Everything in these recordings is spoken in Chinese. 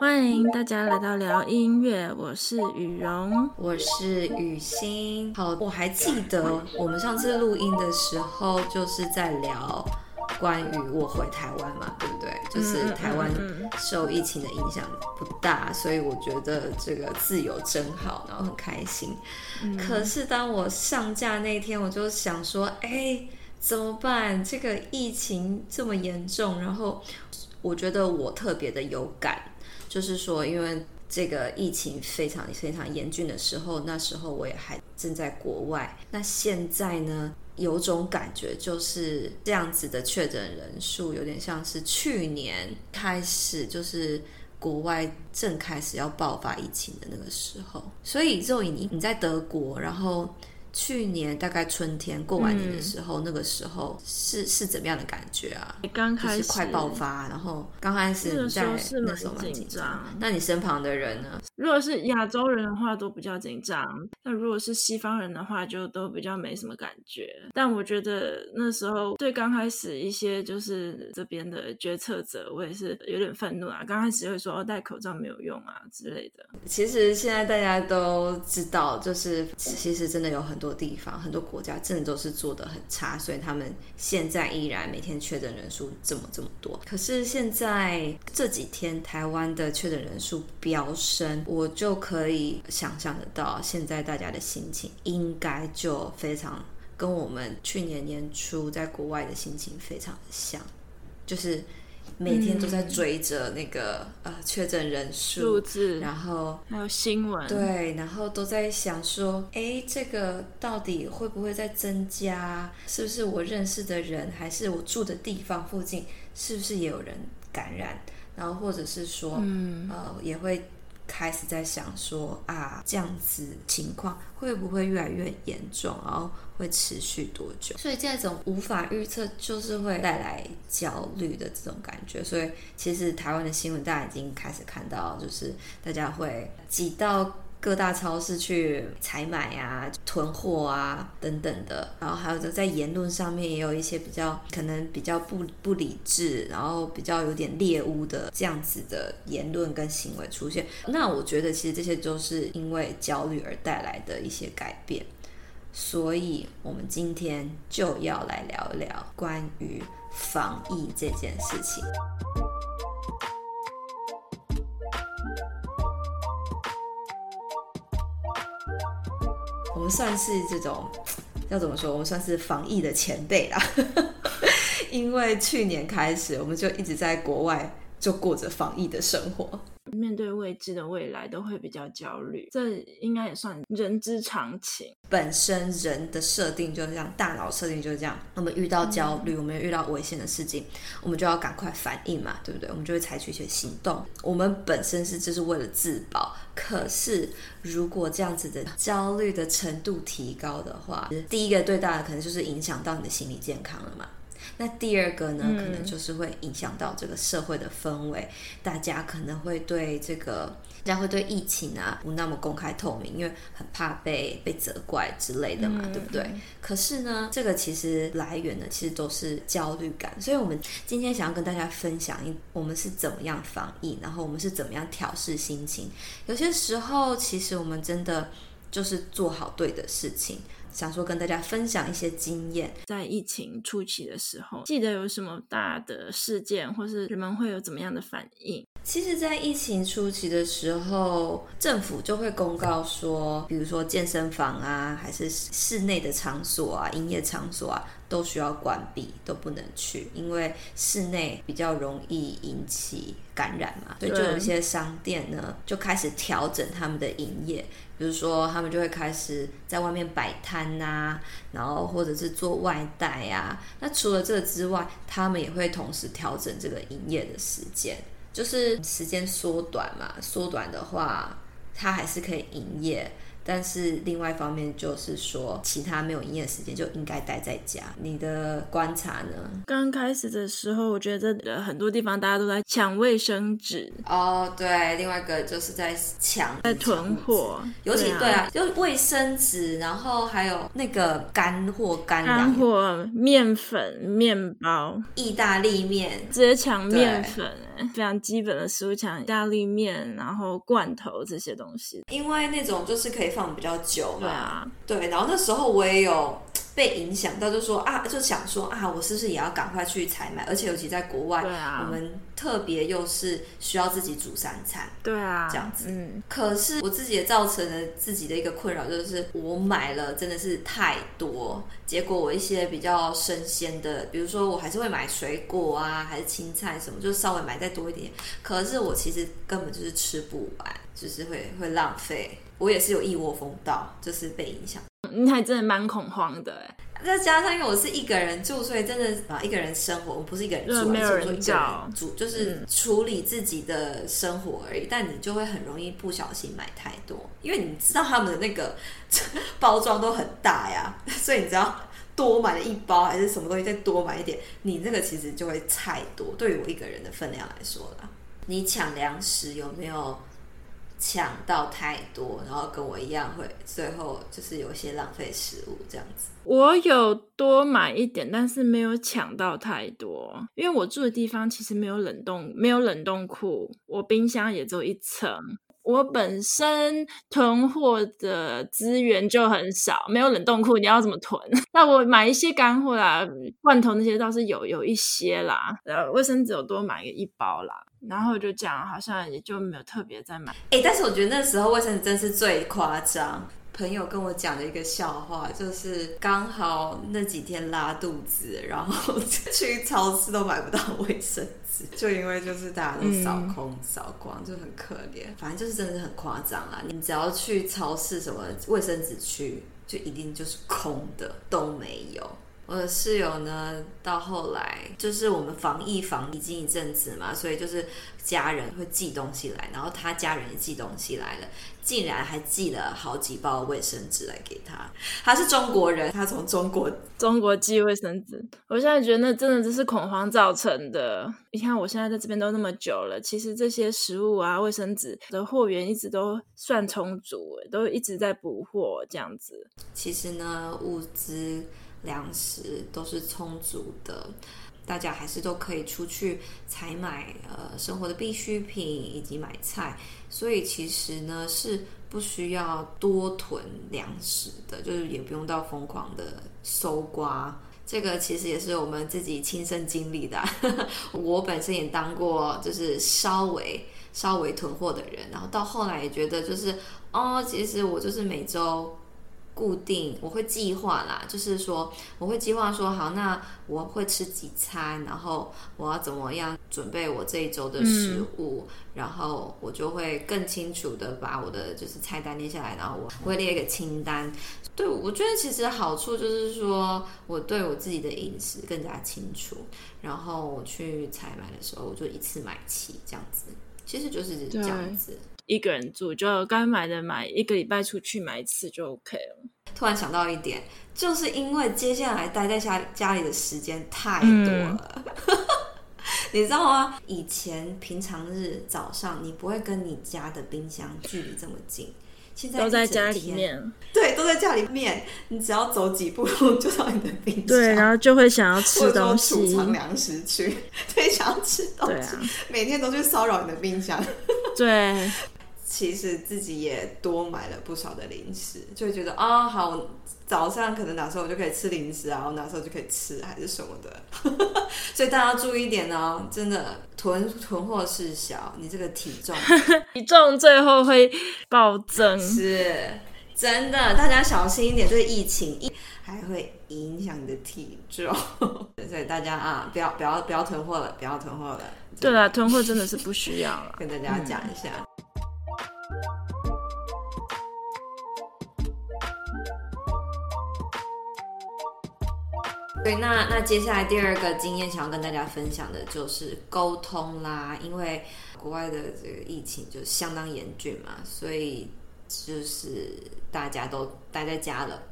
欢迎大家来到聊音乐，我是雨荣，我是雨欣。好，我还记得我们上次录音的时候，就是在聊关于我回台湾嘛，对不对？就是台湾受疫情的影响不大，所以我觉得这个自由真好，然后很开心。可是当我上架那天，我就想说，哎，怎么办？这个疫情这么严重，然后我觉得我特别的有感。就是说，因为这个疫情非常非常严峻的时候，那时候我也还正在国外。那现在呢，有种感觉，就是这样子的确诊人数有点像是去年开始，就是国外正开始要爆发疫情的那个时候。所以，肉以你你在德国，然后。去年大概春天过完年的时候，嗯、那个时候是是怎么样的感觉啊？刚开始快爆发，然后刚开始你在那时候蛮紧张。那你身旁的人呢？如果是亚洲人的话，都比较紧张；那如果是西方人的话，就都比较没什么感觉。但我觉得那时候对刚开始一些就是这边的决策者，我也是有点愤怒啊。刚开始会说哦，戴口罩没有用啊之类的。其实现在大家都知道，就是其实真的有很多。地方很多国家真的都是做得很差，所以他们现在依然每天确诊人数这么这么多。可是现在这几天台湾的确诊人数飙升，我就可以想象得到，现在大家的心情应该就非常跟我们去年年初在国外的心情非常的像，就是。每天都在追着那个、嗯、呃确诊人数数字，然后还有新闻，对，然后都在想说，哎，这个到底会不会再增加？是不是我认识的人，还是我住的地方附近，是不是也有人感染？然后或者是说，嗯，呃，也会。开始在想说啊，这样子情况会不会越来越严重，然后会持续多久？所以这种无法预测，就是会带来焦虑的这种感觉。所以其实台湾的新闻，大家已经开始看到，就是大家会挤到。各大超市去采买啊、囤货啊等等的，然后还有就在言论上面也有一些比较可能比较不不理智，然后比较有点猎巫的这样子的言论跟行为出现。那我觉得其实这些都是因为焦虑而带来的一些改变，所以我们今天就要来聊一聊关于防疫这件事情。算是这种要怎么说？我们算是防疫的前辈啦，因为去年开始，我们就一直在国外就过着防疫的生活。面对未知的未来都会比较焦虑，这应该也算人之常情。本身人的设定就是这样，大脑设定就是这样。我们遇到焦虑，嗯、我们遇到危险的事情，我们就要赶快反应嘛，对不对？我们就会采取一些行动。我们本身是就是为了自保，可是如果这样子的焦虑的程度提高的话，第一个最大的可能就是影响到你的心理健康了嘛。那第二个呢，可能就是会影响到这个社会的氛围，嗯、大家可能会对这个，大家会对疫情啊不那么公开透明，因为很怕被被责怪之类的嘛，嗯、对不对？嗯、可是呢，这个其实来源呢，其实都是焦虑感。所以我们今天想要跟大家分享一，我们是怎么样防疫，然后我们是怎么样调试心情。有些时候，其实我们真的就是做好对的事情。想说跟大家分享一些经验，在疫情初期的时候，记得有什么大的事件，或是人们会有怎么样的反应？其实，在疫情初期的时候，政府就会公告说，比如说健身房啊，还是室内的场所啊，营业场所啊，都需要关闭，都不能去，因为室内比较容易引起感染嘛。所以，就有一些商店呢，就开始调整他们的营业，比如说，他们就会开始在外面摆摊呐，然后或者是做外带啊。那除了这个之外，他们也会同时调整这个营业的时间。就是时间缩短嘛，缩短的话，它还是可以营业，但是另外一方面就是说，其他没有营业时间就应该待在家。你的观察呢？刚开始的时候，我觉得很多地方大家都在抢卫生纸。哦，对，另外一个就是在抢，在囤货，尤其对啊，就卫生纸，然后还有那个干货、干干货、面粉、面包、意大利面，直接抢面粉，非常基本的食物，墙意大利面，然后罐头这些东西，因为那种就是可以放比较久嘛，对啊，对，然后那时候我也有。被影响到，就说啊，就想说啊，我是不是也要赶快去采买？而且尤其在国外，对啊，我们特别又是需要自己煮三餐，对啊，这样子。嗯，可是我自己也造成了自己的一个困扰，就是我买了真的是太多，结果我一些比较生鲜的，比如说我还是会买水果啊，还是青菜什么，就稍微买再多一点。可是我其实根本就是吃不完，就是会会浪费。我也是有一窝蜂到，就是被影响。你还真的蛮恐慌的哎，再加上因为我是一个人住，所以真的啊一个人生活，我不是一个人住，没有人住，一个人住，就是处理自己的生活而已。嗯、但你就会很容易不小心买太多，因为你知道他们的那个包装都很大呀，所以你知道多买了一包还是什么东西，再多买一点，你那个其实就会太多。对于我一个人的分量来说啦，你抢粮食有没有？抢到太多，然后跟我一样会最后就是有一些浪费食物这样子。我有多买一点，但是没有抢到太多，因为我住的地方其实没有冷冻，没有冷冻库，我冰箱也只有一层。我本身囤货的资源就很少，没有冷冻库，你要怎么囤？那我买一些干货啦，罐头那些倒是有有一些啦，呃，卫生纸有多买个一包啦。然后就这样，好像也就没有特别再买。哎、欸，但是我觉得那时候卫生纸真是最夸张。朋友跟我讲的一个笑话，就是刚好那几天拉肚子，然后去超市都买不到卫生纸，就因为就是大家都扫空扫光，就很可怜。反正就是真的是很夸张啦。你只要去超市什么卫生纸区，就一定就是空的，都没有。我的室友呢，到后来就是我们防疫防疫已经一阵子嘛，所以就是家人会寄东西来，然后他家人也寄东西来了，竟然还寄了好几包卫生纸来给他。他是中国人，他从中国中国寄卫生纸，我现在觉得那真的就是恐慌造成的。你看我现在在这边都那么久了，其实这些食物啊、卫生纸的货源一直都算充足，都一直在补货这样子。其实呢，物资。粮食都是充足的，大家还是都可以出去采买呃生活的必需品以及买菜，所以其实呢是不需要多囤粮食的，就是也不用到疯狂的搜刮。这个其实也是我们自己亲身经历的，我本身也当过就是稍微稍微囤货的人，然后到后来也觉得就是哦，其实我就是每周。固定我会计划啦，就是说我会计划说好，那我会吃几餐，然后我要怎么样准备我这一周的食物，嗯、然后我就会更清楚的把我的就是菜单列下来，然后我会列一个清单。对，我觉得其实好处就是说我对我自己的饮食更加清楚，然后我去采买的时候我就一次买齐这样子，其实就是这样子。一个人住就该买的买，一个礼拜出去买一次就 OK 了。突然想到一点，就是因为接下来待在家家里的时间太多了，嗯、你知道吗？以前平常日早上你不会跟你家的冰箱距离这么近，现在都在家里面，对，都在家里面，你只要走几步路就到你的冰箱，对，然后就会想要吃东西，储藏粮食去，对，吃东西，啊、每天都去骚扰你的冰箱，对。其实自己也多买了不少的零食，就会觉得啊、哦，好，早上可能哪时候我就可以吃零食啊，我哪时候就可以吃还是什么的，所以大家注意一点哦，真的囤囤货事小，你这个体重。体重最后会暴增，是真的，大家小心一点，这个疫情还会影响你的体重，所以大家啊，不要不要不要囤货了，不要囤货了。对了，囤货真的是不需要了，跟大家讲一下。嗯对，那那接下来第二个经验想要跟大家分享的就是沟通啦，因为国外的这个疫情就相当严峻嘛，所以就是大家都待在家了。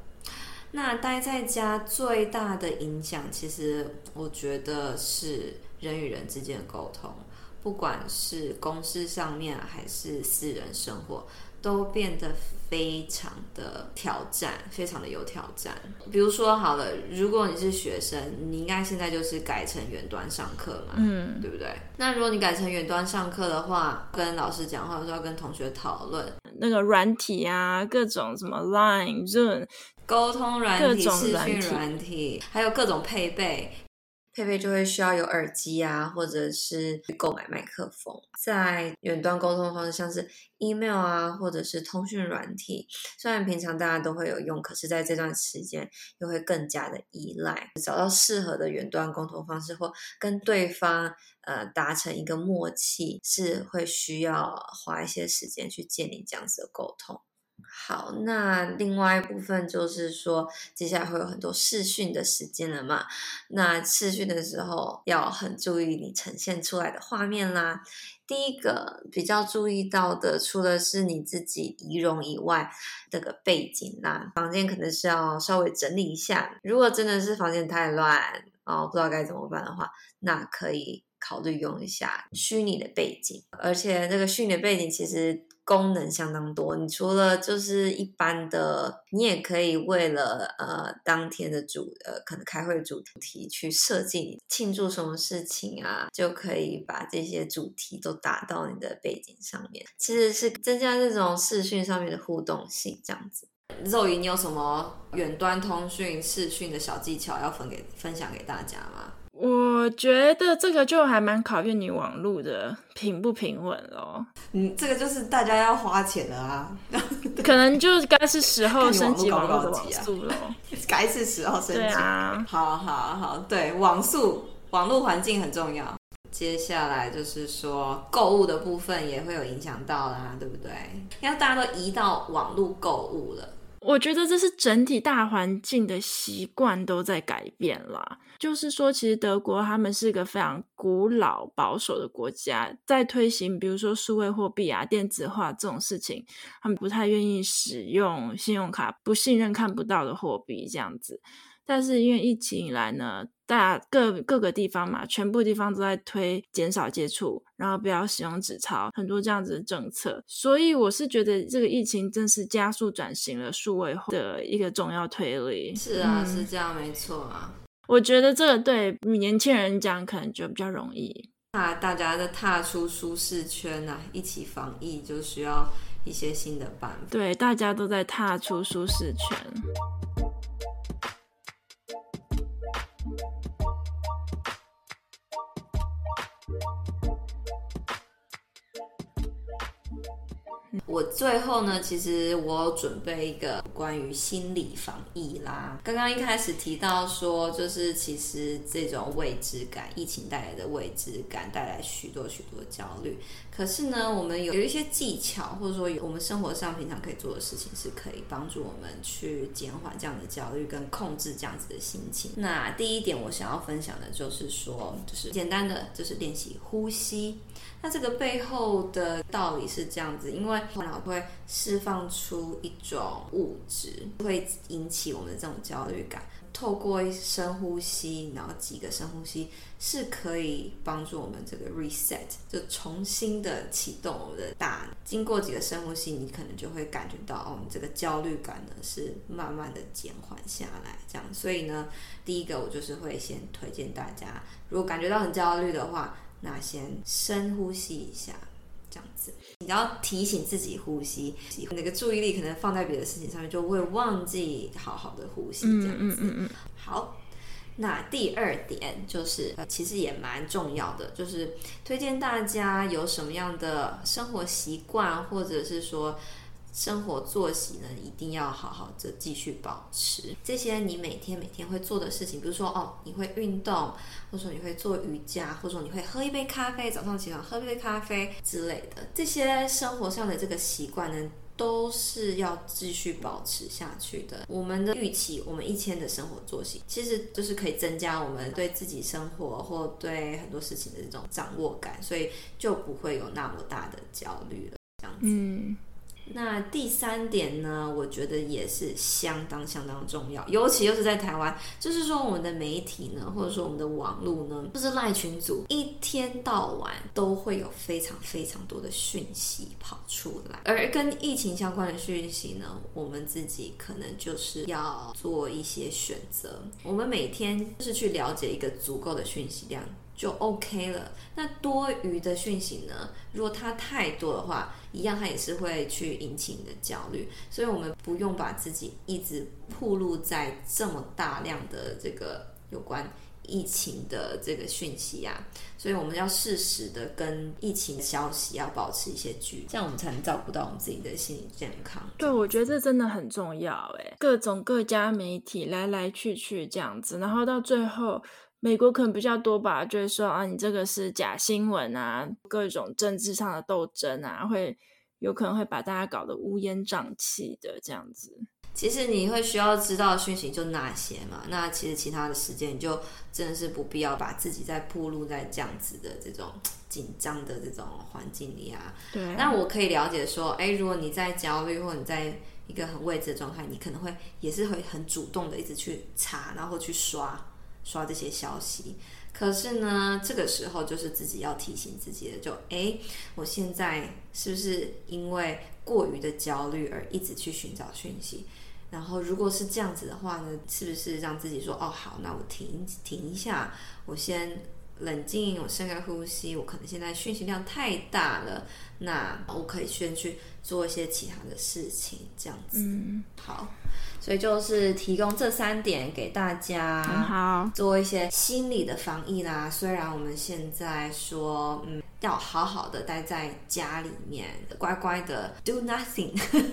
那待在家最大的影响，其实我觉得是人与人之间的沟通，不管是公司上面还是私人生活，都变得非常的挑战，非常的有挑战。比如说，好了，如果你是学生，你应该现在就是改成远端上课嘛，嗯，对不对？那如果你改成远端上课的话，跟老师讲话，或者说要跟同学讨论那个软体啊，各种什么 Line、Zoom。沟通软体、视讯软体，还有各种配备，配备就会需要有耳机啊，或者是购买麦克风。在远端沟通方式，像是 email 啊，或者是通讯软体，虽然平常大家都会有用，可是在这段时间又会更加的依赖。找到适合的远端沟通方式，或跟对方呃达成一个默契，是会需要花一些时间去建立这样子的沟通。好，那另外一部分就是说，接下来会有很多试训的时间了嘛。那试训的时候要很注意你呈现出来的画面啦。第一个比较注意到的，除了是你自己仪容以外，这个背景啦，房间可能是要稍微整理一下。如果真的是房间太乱哦，不知道该怎么办的话，那可以考虑用一下虚拟的背景，而且这个虚拟的背景其实。功能相当多，你除了就是一般的，你也可以为了呃当天的主呃可能开会主题去设计庆祝什么事情啊，就可以把这些主题都打到你的背景上面，其实是增加这种视讯上面的互动性，这样子。肉姨，你有什么远端通讯视讯的小技巧要分给分享给大家吗？我觉得这个就还蛮考验你网络的平不平稳咯。嗯，这个就是大家要花钱了啊，可能就该是时候升级网络的网速了。该是时候升级。对啊，好好好，对，网速、网络环境很重要。接下来就是说购物的部分也会有影响到啦，对不对？因为大家都移到网络购物了。我觉得这是整体大环境的习惯都在改变啦。就是说，其实德国他们是一个非常古老保守的国家，在推行比如说数位货币啊、电子化这种事情，他们不太愿意使用信用卡，不信任看不到的货币这样子。但是因为疫情以来呢，大各各个地方嘛，全部地方都在推减少接触，然后不要使用纸钞，很多这样子的政策。所以我是觉得这个疫情正是加速转型了数位化的一个重要推力。是啊，嗯、是这样，没错啊。我觉得这个对年轻人讲可能就比较容易。那大家在踏出舒适圈啊，一起防疫就需要一些新的办法。对，大家都在踏出舒适圈。我最后呢，其实我有准备一个关于心理防疫啦。刚刚一开始提到说，就是其实这种未知感，疫情带来的未知感，带来许多许多焦虑。可是呢，我们有有一些技巧，或者说有我们生活上平常可以做的事情，是可以帮助我们去减缓这样的焦虑，跟控制这样子的心情。那第一点，我想要分享的就是说，就是简单的，就是练习呼吸。那这个背后的道理是这样子，因为脑会释放出一种物质，会引起我们的这种焦虑感。透过深呼吸，然后几个深呼吸，是可以帮助我们这个 reset，就重新的启动我们的大脑。经过几个深呼吸，你可能就会感觉到，哦，你这个焦虑感呢是慢慢的减缓下来。这样，所以呢，第一个我就是会先推荐大家，如果感觉到很焦虑的话。那先深呼吸一下，这样子，你要提醒自己呼吸，那个注意力可能放在别的事情上面，就会忘记好好的呼吸，这样子。嗯嗯嗯。好，那第二点就是，其实也蛮重要的，就是推荐大家有什么样的生活习惯，或者是说。生活作息呢，一定要好好的继续保持。这些你每天每天会做的事情，比如说哦，你会运动，或者说你会做瑜伽，或者说你会喝一杯咖啡，早上起床喝一杯咖啡之类的，这些生活上的这个习惯呢，都是要继续保持下去的。我们的预期，我们一天的生活作息，其实就是可以增加我们对自己生活或对很多事情的这种掌握感，所以就不会有那么大的焦虑了。这样子，嗯。那第三点呢，我觉得也是相当相当重要，尤其又是在台湾，就是说我们的媒体呢，或者说我们的网络呢，就是赖群组，一天到晚都会有非常非常多的讯息跑出来，而跟疫情相关的讯息呢，我们自己可能就是要做一些选择，我们每天就是去了解一个足够的讯息量。就 OK 了。那多余的讯息呢？如果它太多的话，一样它也是会去引起你的焦虑。所以，我们不用把自己一直暴露在这么大量的这个有关疫情的这个讯息啊。所以，我们要适时的跟疫情消息要保持一些距离，这样我们才能照顾到我们自己的心理健康。对，我觉得这真的很重要。哎，各种各家媒体来来去去这样子，然后到最后。美国可能比较多吧，就是说啊，你这个是假新闻啊，各种政治上的斗争啊，会有可能会把大家搞得乌烟瘴气的这样子。其实你会需要知道的讯息就那些嘛，那其实其他的时间你就真的是不必要把自己再暴露在这样子的这种紧张的这种环境里啊。对。那我可以了解说，哎，如果你在焦虑或者你在一个很未知的状态，你可能会也是会很主动的一直去查，然后去刷。刷这些消息，可是呢，这个时候就是自己要提醒自己的，就诶，我现在是不是因为过于的焦虑而一直去寻找讯息？然后如果是这样子的话呢，是不是让自己说，哦，好，那我停停一下，我先冷静，我深个呼吸，我可能现在讯息量太大了，那我可以先去做一些其他的事情，这样子，嗯，好。所以就是提供这三点给大家，好做一些心理的防疫啦。虽然我们现在说，嗯，要好好的待在家里面，乖乖的 do nothing，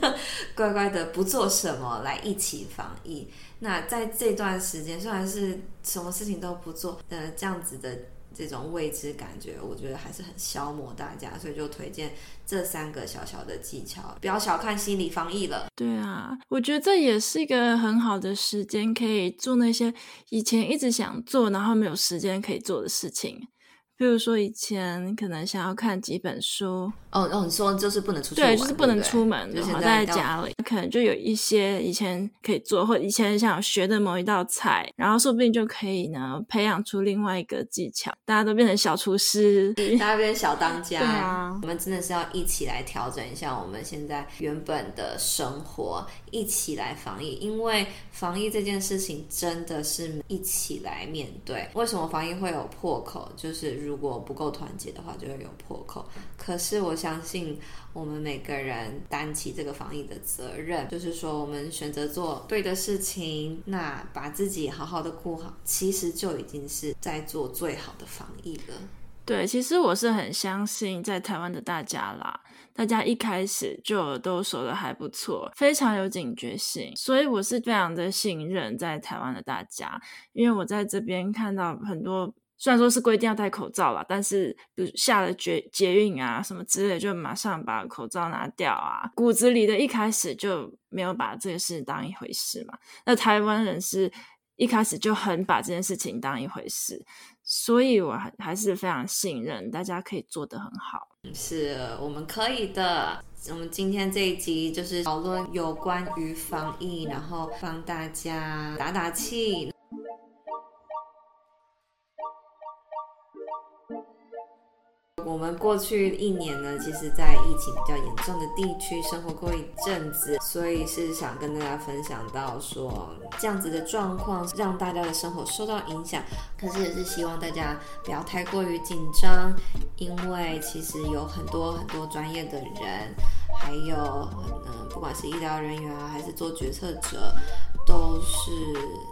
乖乖的不做什么来一起防疫。那在这段时间，虽然是什么事情都不做，呃，这样子的。这种未知感觉，我觉得还是很消磨大家，所以就推荐这三个小小的技巧，不要小看心理防疫了。对啊，我觉得这也是一个很好的时间，可以做那些以前一直想做，然后没有时间可以做的事情。比如说以前可能想要看几本书，哦哦，你说就是不能出去，对，就是不能出门，对对然后待在家里，可能就有一些以前可以做，或以前想学的某一道菜，然后说不定就可以呢培养出另外一个技巧，大家都变成小厨师，大家变成小当家。对啊，我们真的是要一起来调整一下我们现在原本的生活，一起来防疫，因为防疫这件事情真的是一起来面对。为什么防疫会有破口？就是如果不够团结的话，就会有破口。可是我相信，我们每个人担起这个防疫的责任，就是说，我们选择做对的事情，那把自己好好的顾好，其实就已经是在做最好的防疫了。对，其实我是很相信在台湾的大家啦，大家一开始就都说的还不错，非常有警觉性，所以我是非常的信任在台湾的大家，因为我在这边看到很多。虽然说是规定要戴口罩了，但是比如下了捷捷运啊什么之类，就马上把口罩拿掉啊，骨子里的一开始就没有把这个事当一回事嘛。那台湾人是一开始就很把这件事情当一回事，所以我还还是非常信任大家可以做得很好。是我们可以的。我们今天这一集就是讨论有关于防疫，然后帮大家打打气。我们过去一年呢，其实，在疫情比较严重的地区生活过一阵子，所以是想跟大家分享到说，这样子的状况让大家的生活受到影响，可是也是希望大家不要太过于紧张，因为其实有很多很多专业的人，还有嗯，不管是医疗人员啊，还是做决策者。都是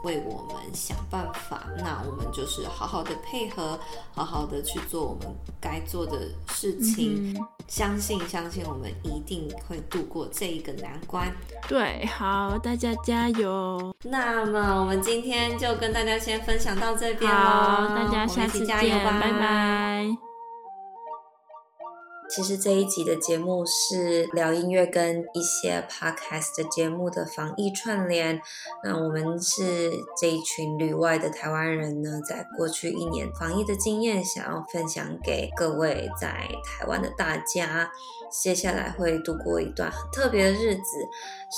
为我们想办法，那我们就是好好的配合，好好的去做我们该做的事情。嗯、相信相信，我们一定会度过这一个难关。对，好，大家加油。那么我们今天就跟大家先分享到这边喽，大家下次见，加油吧，拜拜。其实这一集的节目是聊音乐跟一些 podcast 的节目的防疫串联。那我们是这一群旅外的台湾人呢，在过去一年防疫的经验，想要分享给各位在台湾的大家。接下来会度过一段很特别的日子，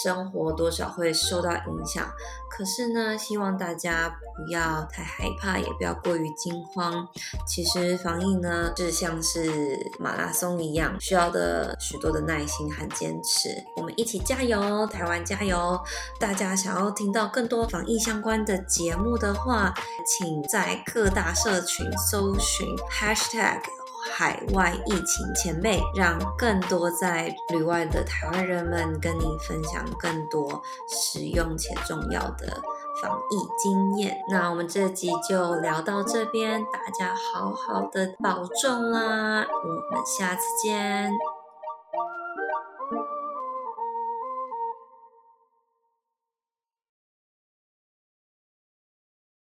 生活多少会受到影响。可是呢，希望大家不要太害怕，也不要过于惊慌。其实防疫呢，就像是马拉松一样，需要的许多的耐心和坚持。我们一起加油，台湾加油！大家想要听到更多防疫相关的节目的话，请在各大社群搜寻 hashtag。海外疫情前辈，让更多在旅外的台湾人们跟你分享更多实用且重要的防疫经验。那我们这集就聊到这边，大家好好的保重啦，我们下次见。